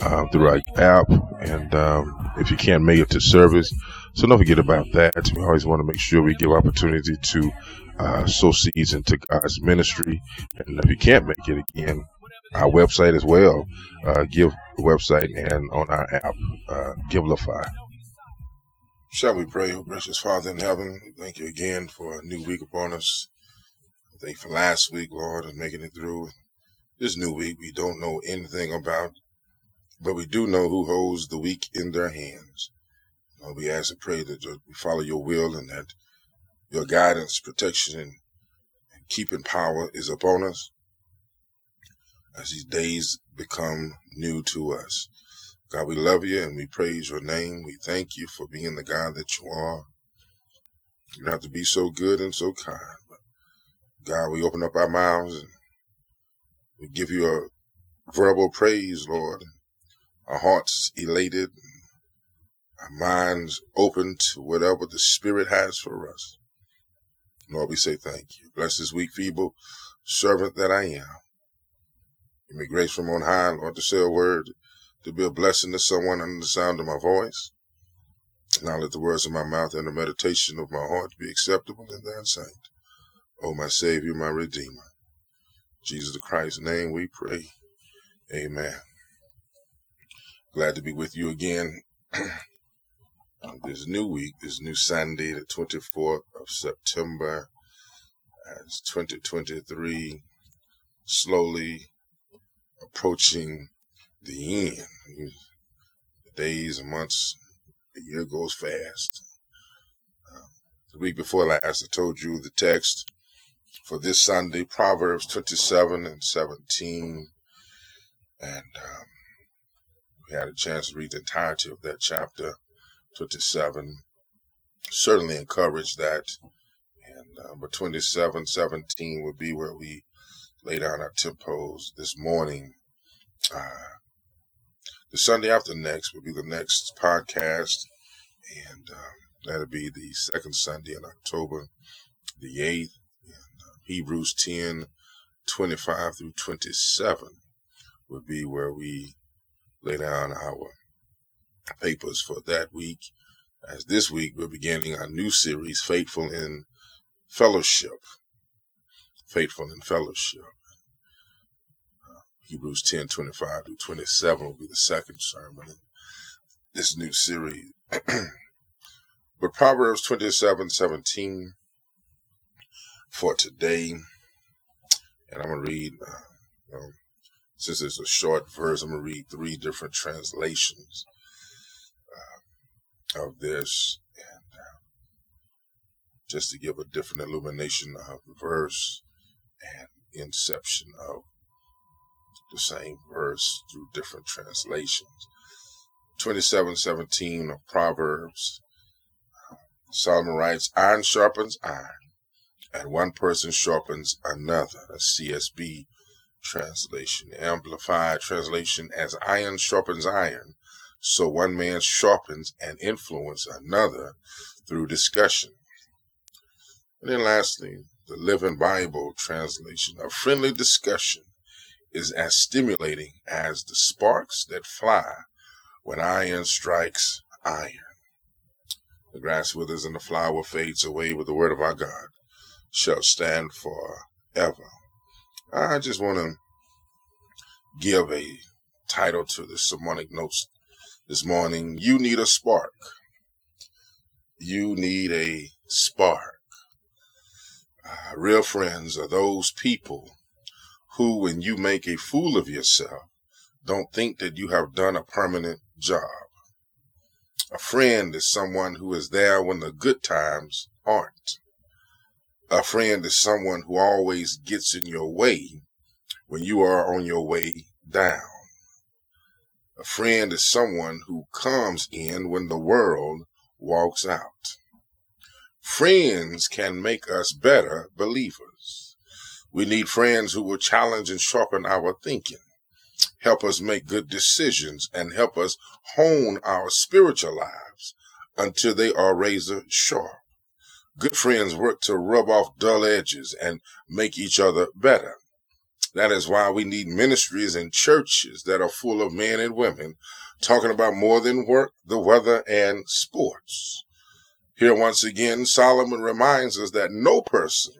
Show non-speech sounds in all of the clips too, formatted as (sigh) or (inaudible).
uh, through our app. And um, if you can't make it to service, so don't forget about that. We always want to make sure we give opportunity to uh, sow seeds into God's ministry. And if you can't make it again, our website as well, uh, give the website and on our app, uh, Givelify. Shall we pray, oh gracious Father in heaven? Thank you again for a new week upon us. Thank you for last week, Lord, and making it through. This new week we don't know anything about, but we do know who holds the week in their hands. Lord, we ask and pray that we follow your will and that your guidance, protection, and, and keeping power is upon us as these days become new to us. God, we love you and we praise your name. We thank you for being the God that you are. You don't have to be so good and so kind. But God, we open up our mouths and we give you a verbal praise, Lord. Our hearts elated, our minds open to whatever the Spirit has for us. Lord, we say thank you. Bless this weak, feeble servant that I am. Give me grace from on high, Lord, to say a word, to be a blessing to someone under the sound of my voice. Now let the words of my mouth and the meditation of my heart be acceptable in thy sight. O my Savior, my Redeemer. Jesus Christ's name we pray. Amen. Glad to be with you again on (clears throat) this new week, this new Sunday, the 24th of September, as 2023 slowly approaching the end. The days and months, the year goes fast. Uh, the week before last, I told you the text for this Sunday, Proverbs 27 and 17. And um, had a chance to read the entirety of that chapter 27. Certainly encourage that. And uh, but 27, 17 would be where we lay down our tempos this morning. Uh, the Sunday after next will be the next podcast, and um, that'll be the second Sunday in October, the 8th, and uh, Hebrews 10, 25 through 27 would be where we lay down our papers for that week. As this week, we're beginning our new series, Faithful in Fellowship. Faithful in Fellowship. Hebrews 10, 25 to 27 will be the second sermon in this new series. (clears throat) but Proverbs 27, 17 for today. And I'm going to read, uh, know, since it's a short verse, I'm going to read three different translations uh, of this. And uh, just to give a different illumination of the verse and inception of the same verse through different translations. 2717 of Proverbs, Solomon writes, Iron sharpens iron, and one person sharpens another. A CSB translation. Amplified translation as iron sharpens iron, so one man sharpens and influences another through discussion. And then lastly, the Living Bible translation. A friendly discussion is as stimulating as the sparks that fly when iron strikes iron. The grass withers and the flower fades away, but the word of our God shall stand forever. I just want to give a title to the sermonic notes this morning. You need a spark. You need a spark. Uh, real friends are those people who, when you make a fool of yourself, don't think that you have done a permanent job. A friend is someone who is there when the good times aren't. A friend is someone who always gets in your way when you are on your way down. A friend is someone who comes in when the world walks out. Friends can make us better believers. We need friends who will challenge and sharpen our thinking, help us make good decisions, and help us hone our spiritual lives until they are razor sharp. Good friends work to rub off dull edges and make each other better. That is why we need ministries and churches that are full of men and women talking about more than work, the weather, and sports. Here once again, Solomon reminds us that no person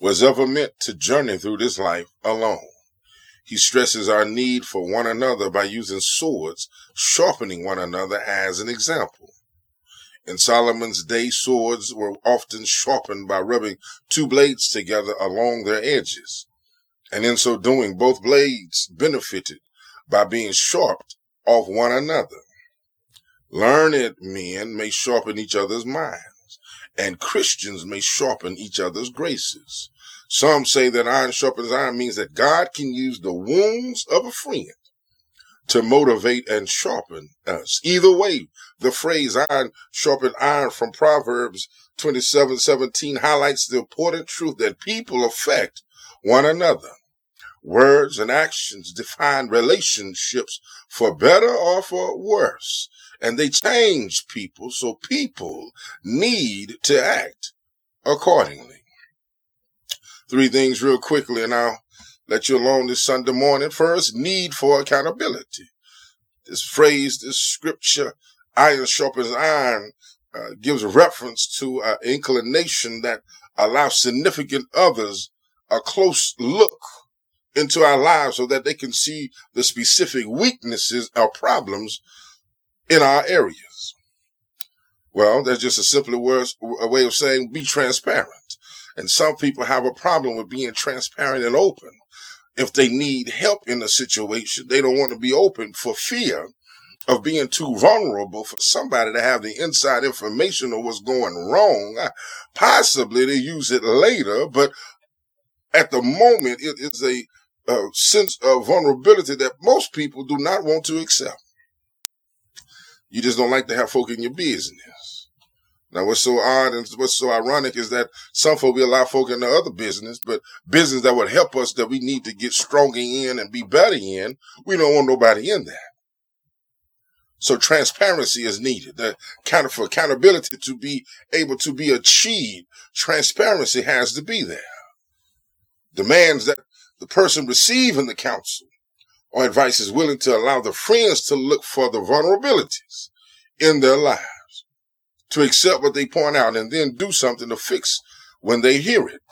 was ever meant to journey through this life alone. He stresses our need for one another by using swords, sharpening one another as an example. In Solomon's day, swords were often sharpened by rubbing two blades together along their edges. And in so doing, both blades benefited by being sharpened off one another. Learned men may sharpen each other's minds, and Christians may sharpen each other's graces. Some say that iron sharpens iron means that God can use the wounds of a friend to motivate and sharpen us. Either way, the phrase iron sharpen iron from Proverbs 27 17 highlights the important truth that people affect one another. Words and actions define relationships for better or for worse, and they change people, so people need to act accordingly. Three things real quickly, and I'll let you alone this Sunday morning. First, need for accountability. This phrase, this scripture, iron sharpens iron, uh, gives reference to an inclination that allows significant others a close look into our lives so that they can see the specific weaknesses or problems in our areas. Well, that's just a simpler word, a way of saying be transparent. And some people have a problem with being transparent and open. If they need help in a situation, they don't want to be open for fear of being too vulnerable for somebody to have the inside information of what's going wrong. Possibly they use it later, but at the moment it is a, a sense of vulnerability that most people do not want to accept. You just don't like to have folk in your business. Now, what's so odd and what's so ironic is that some folk we allow folk in the other business, but business that would help us that we need to get stronger in and be better in, we don't want nobody in that. So transparency is needed. The kind of accountability to be able to be achieved, transparency has to be there. Demands that the person receiving the counsel or advice is willing to allow the friends to look for the vulnerabilities in their lives, to accept what they point out and then do something to fix when they hear it.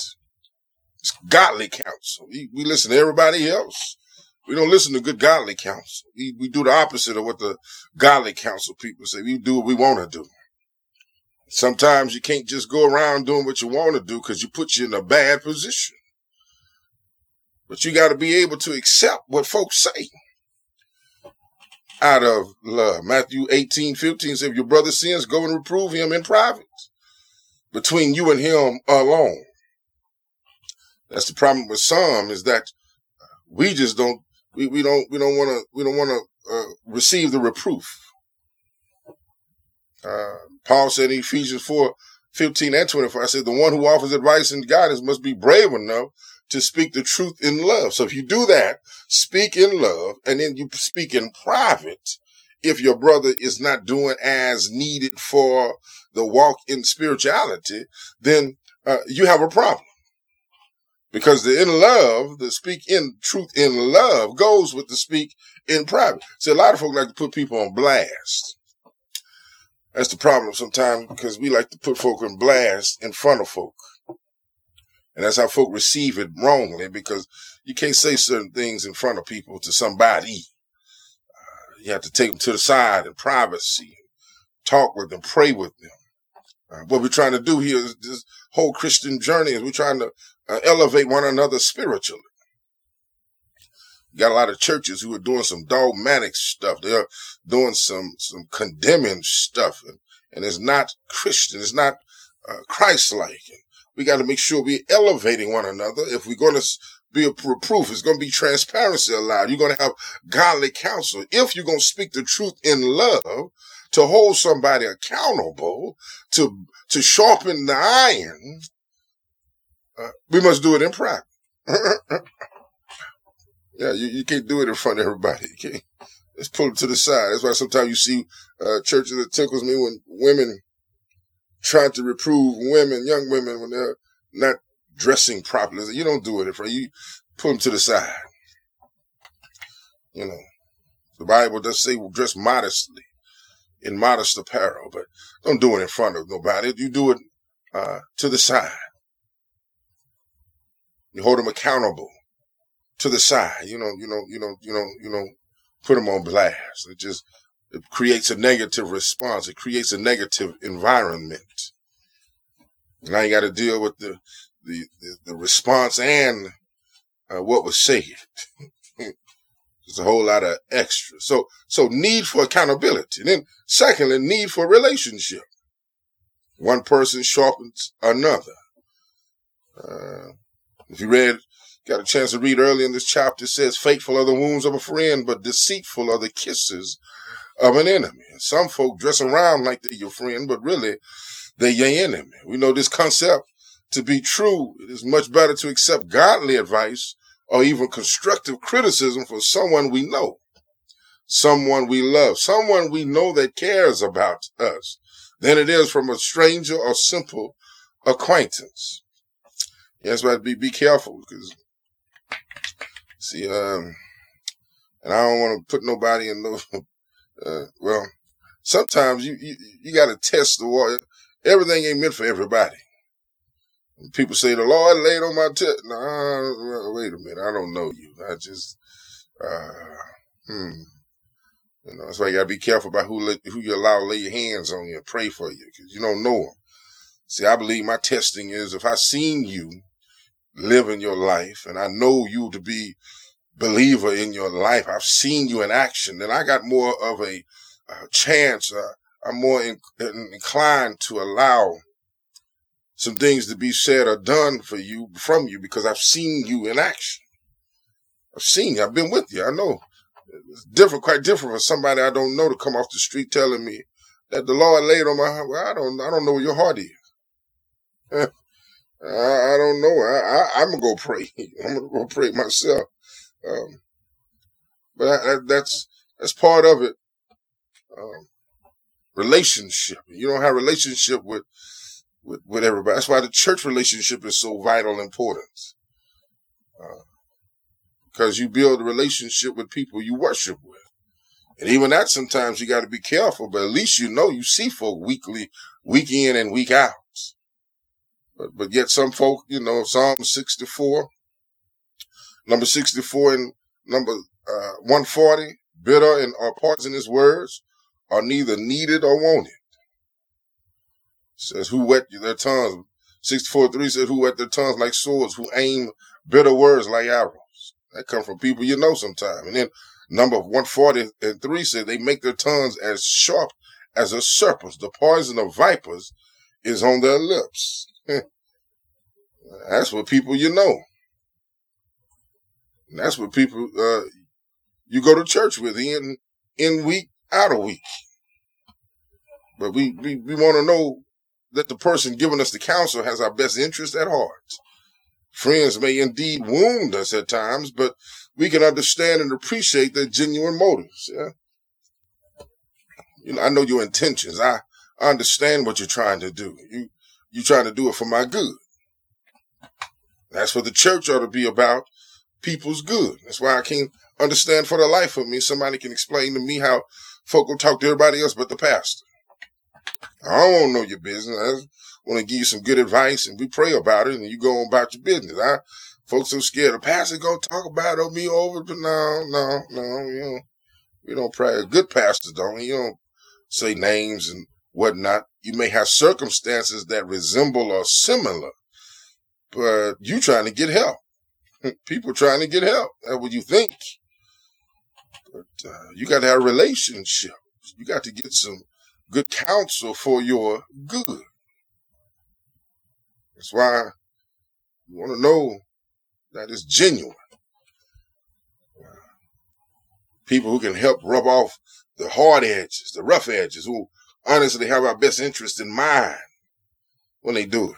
It's godly counsel. We, we listen to everybody else. We don't listen to good godly counsel. We, we do the opposite of what the godly counsel people say. We do what we want to do. Sometimes you can't just go around doing what you want to do because you put you in a bad position. But you got to be able to accept what folks say out of love. Matthew 18, 15 says, if your brother sins, go and reprove him in private between you and him alone. That's the problem with some is that we just don't, we, we don't, we don't want to, we don't want to uh, receive the reproof. Uh, Paul said in Ephesians 4, 15 and 24, I said, the one who offers advice and guidance must be brave enough to speak the truth in love. So if you do that, speak in love, and then you speak in private, if your brother is not doing as needed for the walk in spirituality, then uh, you have a problem. Because the in love, the speak in truth in love goes with the speak in private. See, a lot of folks like to put people on blast. That's the problem sometimes because we like to put folk in blast in front of folk. And that's how folk receive it wrongly because you can't say certain things in front of people to somebody. Uh, you have to take them to the side in privacy, talk with them, pray with them. Uh, what we're trying to do here is this whole Christian journey is we're trying to uh, elevate one another spiritually. You got a lot of churches who are doing some dogmatic stuff. They're doing some some condemning stuff, and, and it's not Christian. It's not uh, Christ-like. And we got to make sure we're elevating one another. If we're going to be a proof, it's going to be transparency allowed. You're going to have godly counsel. If you're going to speak the truth in love, to hold somebody accountable, to to sharpen the iron, uh, we must do it in private. (laughs) yeah, you, you can't do it in front of everybody. You can't. Let's pull it to the side. That's why sometimes you see uh, churches that tickles me when women trying to reprove women, young women, when they're not dressing properly. You don't do it in front. You put them to the side. You know, the Bible does say dress modestly in modest apparel, but don't do it in front of nobody. You do it uh, to the side. You hold them accountable to the side. You know, you know, you know, you know, you know, put them on blast. It just it creates a negative response. It creates a negative environment. Now you got to deal with the the the, the response and uh, what was said. (laughs) There's a whole lot of extra. So, so need for accountability. And then secondly, need for relationship. One person sharpens another. Uh, if you read, got a chance to read early in this chapter, says, faithful are the wounds of a friend, but deceitful are the kisses of an enemy. And some folk dress around like they're your friend, but really they're your enemy. We know this concept to be true. It is much better to accept godly advice or even constructive criticism from someone we know, someone we love, someone we know that cares about us than it is from a stranger or simple acquaintance. Yes, but be be careful because see, um, and I don't want to put nobody in no. (laughs) Uh, well, sometimes you you, you got to test the water. Everything ain't meant for everybody. People say the Lord laid on my chest. Nah, wait a minute. I don't know you. I just, uh, hmm. You know, that's why you gotta be careful about who who you allow to lay your hands on you and pray for you because you don't know them. See, I believe my testing is if I seen you living your life and I know you to be believer in your life, I've seen you in action, then I got more of a, a chance. Uh, I'm more in, inclined to allow some things to be said or done for you from you because I've seen you in action. I've seen you. I've been with you. I know. It's different, quite different for somebody I don't know to come off the street telling me that the Lord laid on my heart. Well, I don't, I don't know where your heart is. (laughs) I, I, don't know. I, I, am gonna go pray. (laughs) I'm gonna go pray myself. Um, but I, that's that's part of it. Um, relationship. You don't have relationship with with, with everybody. That's why the church relationship is so vital importance. Uh, because you build a relationship with people you worship with. And even that sometimes you got to be careful, but at least you know you see folk weekly, week in and week out. But, but yet some folk, you know, Psalm 64, number 64 and number uh, 140, bitter and or poisonous words are neither needed or wanted says who whet their tongues. 64 3 says who whet their tongues like swords, who aim bitter words like arrows. That come from people you know sometime. And then number 140 and 3 says they make their tongues as sharp as a serpent's. The poison of vipers is on their lips. (laughs) That's what people you know. And that's what people uh, you go to church with in in week, out of week. But we we, we want to know that the person giving us the counsel has our best interest at heart. Friends may indeed wound us at times, but we can understand and appreciate their genuine motives. Yeah. You know, I know your intentions. I, I understand what you're trying to do. You, you're trying to do it for my good. That's what the church ought to be about. People's good. That's why I can't understand for the life of me. Somebody can explain to me how folk will talk to everybody else but the pastor. I don't want to know your business. I want to give you some good advice and we pray about it and you go on about your business. I, folks are scared. The pastor gonna talk about it me over, but no, no, no, you know, We don't pray. A good pastor don't. You don't say names and whatnot. You may have circumstances that resemble or similar, but you trying to get help. People trying to get help. That's what you think. But uh, you got to have a relationship. You got to get some good counsel for your good. That's why you want to know that it's genuine. People who can help rub off the hard edges, the rough edges, who honestly have our best interest in mind when they do it.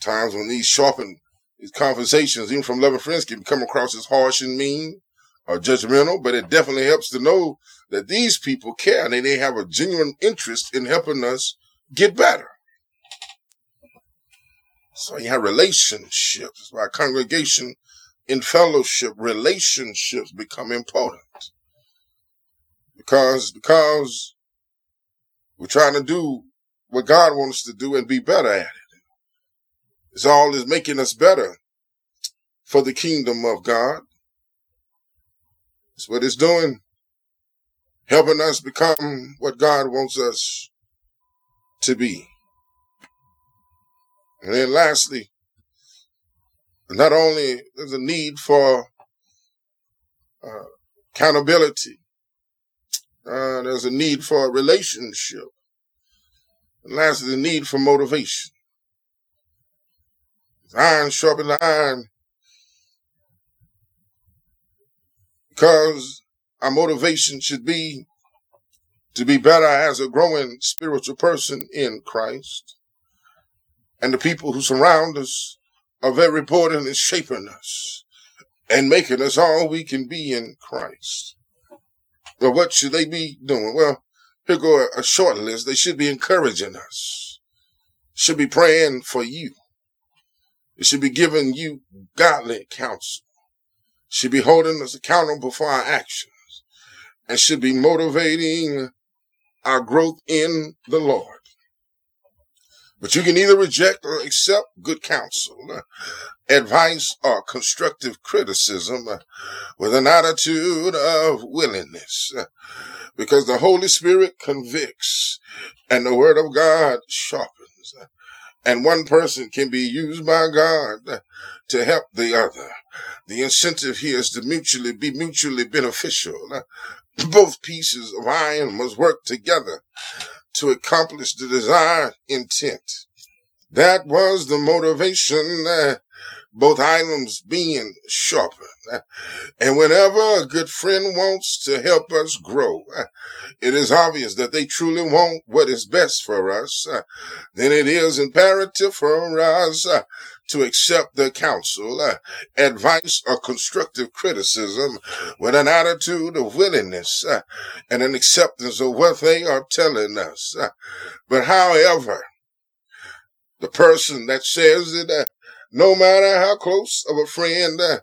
Times when these sharpen these conversations, even from loving friends, can come across as harsh and mean or judgmental, but it definitely helps to know that these people care and they have a genuine interest in helping us get better. So you have relationships. Why congregation in fellowship, relationships become important. Because, because we're trying to do what God wants us to do and be better at it. It's all is making us better for the kingdom of God. That's what it's doing. Helping us become what God wants us to be. And then lastly, not only there's a need for uh, accountability, uh, there's a need for a relationship. And lastly, the need for motivation. Iron sharpens iron. Because our motivation should be to be better as a growing spiritual person in Christ. And the people who surround us are very important in shaping us and making us all we can be in Christ. But what should they be doing? Well, here go a, a short list. They should be encouraging us. Should be praying for you. It should be giving you godly counsel. Should be holding us accountable for our actions and should be motivating our growth in the Lord. But you can either reject or accept good counsel, advice, or constructive criticism with an attitude of willingness. because the Holy Spirit convicts and the Word of God sharpens. And one person can be used by God to help the other. The incentive here is to mutually be mutually beneficial. Both pieces of iron must work together to accomplish the desired intent. That was the motivation, uh, both items being sharpened. Uh, And whenever a good friend wants to help us grow, it is obvious that they truly want what is best for us. Then it is imperative for us to accept their counsel, advice, or constructive criticism with an attitude of willingness and an acceptance of what they are telling us. But however, the person that says it, no matter how close of a friend, uh,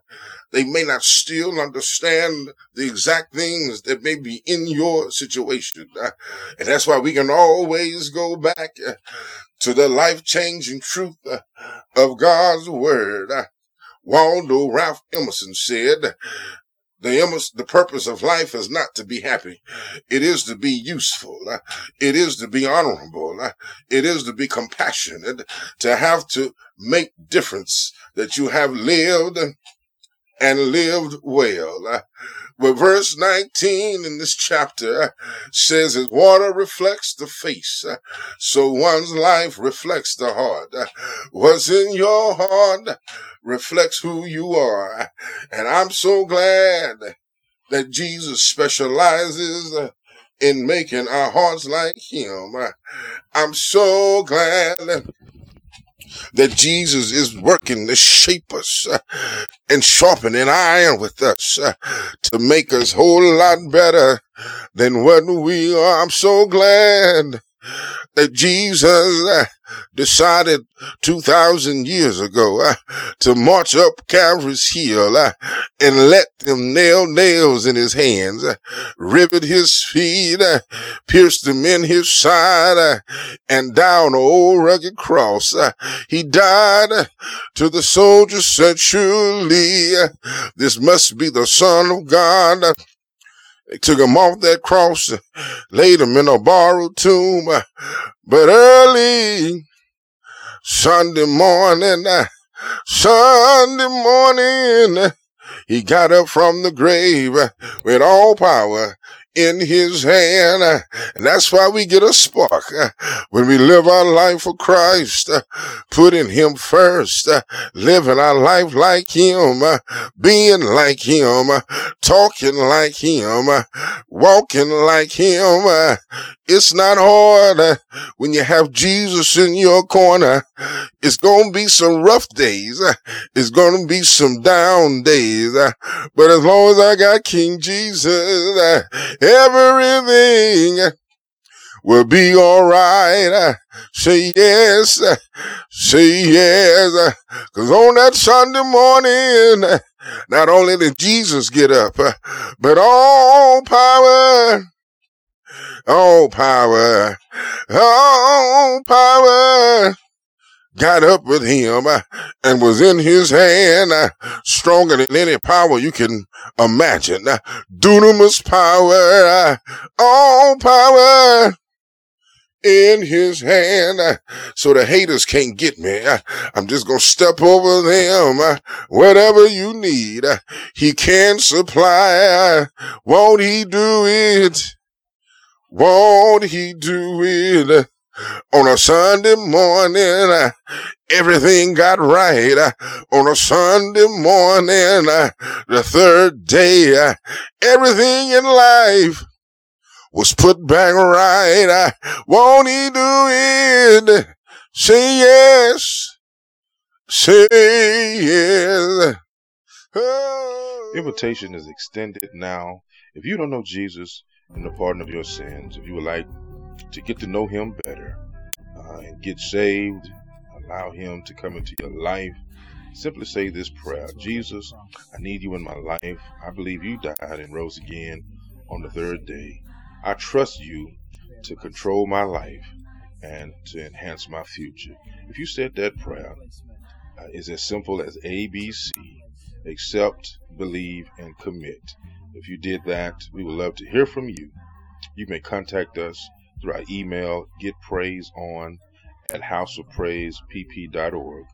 they may not still understand the exact things that may be in your situation. Uh, and that's why we can always go back uh, to the life changing truth of God's word. Waldo Ralph Emerson said, the, the purpose of life is not to be happy. It is to be useful. It is to be honorable. It is to be compassionate, to have to make difference that you have lived and lived well. But verse 19 in this chapter says that water reflects the face, so one's life reflects the heart. What's in your heart reflects who you are. And I'm so glad that Jesus specializes in making our hearts like him. I'm so glad that Jesus is working to shape us and sharpen sharpening iron with us uh, to make us whole lot better than what we are. I'm so glad that Jesus uh, decided 2,000 years ago uh, to march up Calvary's hill uh, and let them nail nails in his hands, uh, rivet his feet, uh, pierce them in his side, uh, and down a old rugged cross. Uh, he died to the soldiers said, surely this must be the Son of God. Took him off that cross, laid him in a borrowed tomb. But early Sunday morning, Sunday morning, he got up from the grave with all power in his hand. And that's why we get a spark uh, when we live our life for Christ, uh, putting him first, uh, living our life like him, being like him, talking like him, walking like him. It's not hard when you have Jesus in your corner. It's going to be some rough days. It's going to be some down days. But as long as I got King Jesus, everything will be all right. Say yes, say yes. Cause on that Sunday morning, not only did Jesus get up, but all power, all power, all power got up with him uh, and was in his hand, uh, stronger than any power you can imagine. Uh, dunamis power, all power in his hand. So the haters can't get me. I'm just going to step over them. Whatever you need, he can supply. Won't he do it? Won't he do it? On a Sunday morning, uh, everything got right. Uh, on a Sunday morning, uh, the third day, everything in life was put back right. Won't he do it? Say yes. Say yes. Oh. Invitation is extended now. If you don't know Jesus and the pardon of your sins, if you would like to get to know Him better uh, and get saved, allow Him to come into your life, simply say this prayer Jesus, I need you in my life. I believe you died and rose again on the third day. I trust you to control my life and to enhance my future. If you said that prayer, uh, it's as simple as ABC accept, believe, and commit. If you did that, we would love to hear from you. You may contact us through our email, getpraiseon at houseofpraisepp.org,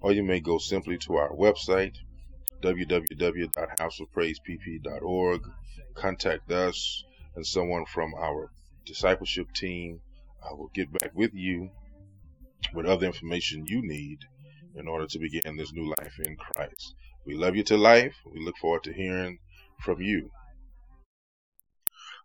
or you may go simply to our website, www.houseofpraisepp.org, contact us, and someone from our discipleship team will get back with you with other information you need in order to begin this new life in Christ. We love you to life. We look forward to hearing from you.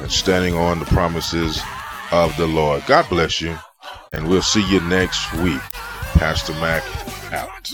and standing on the promises of the Lord. God bless you, and we'll see you next week. Pastor Mac out.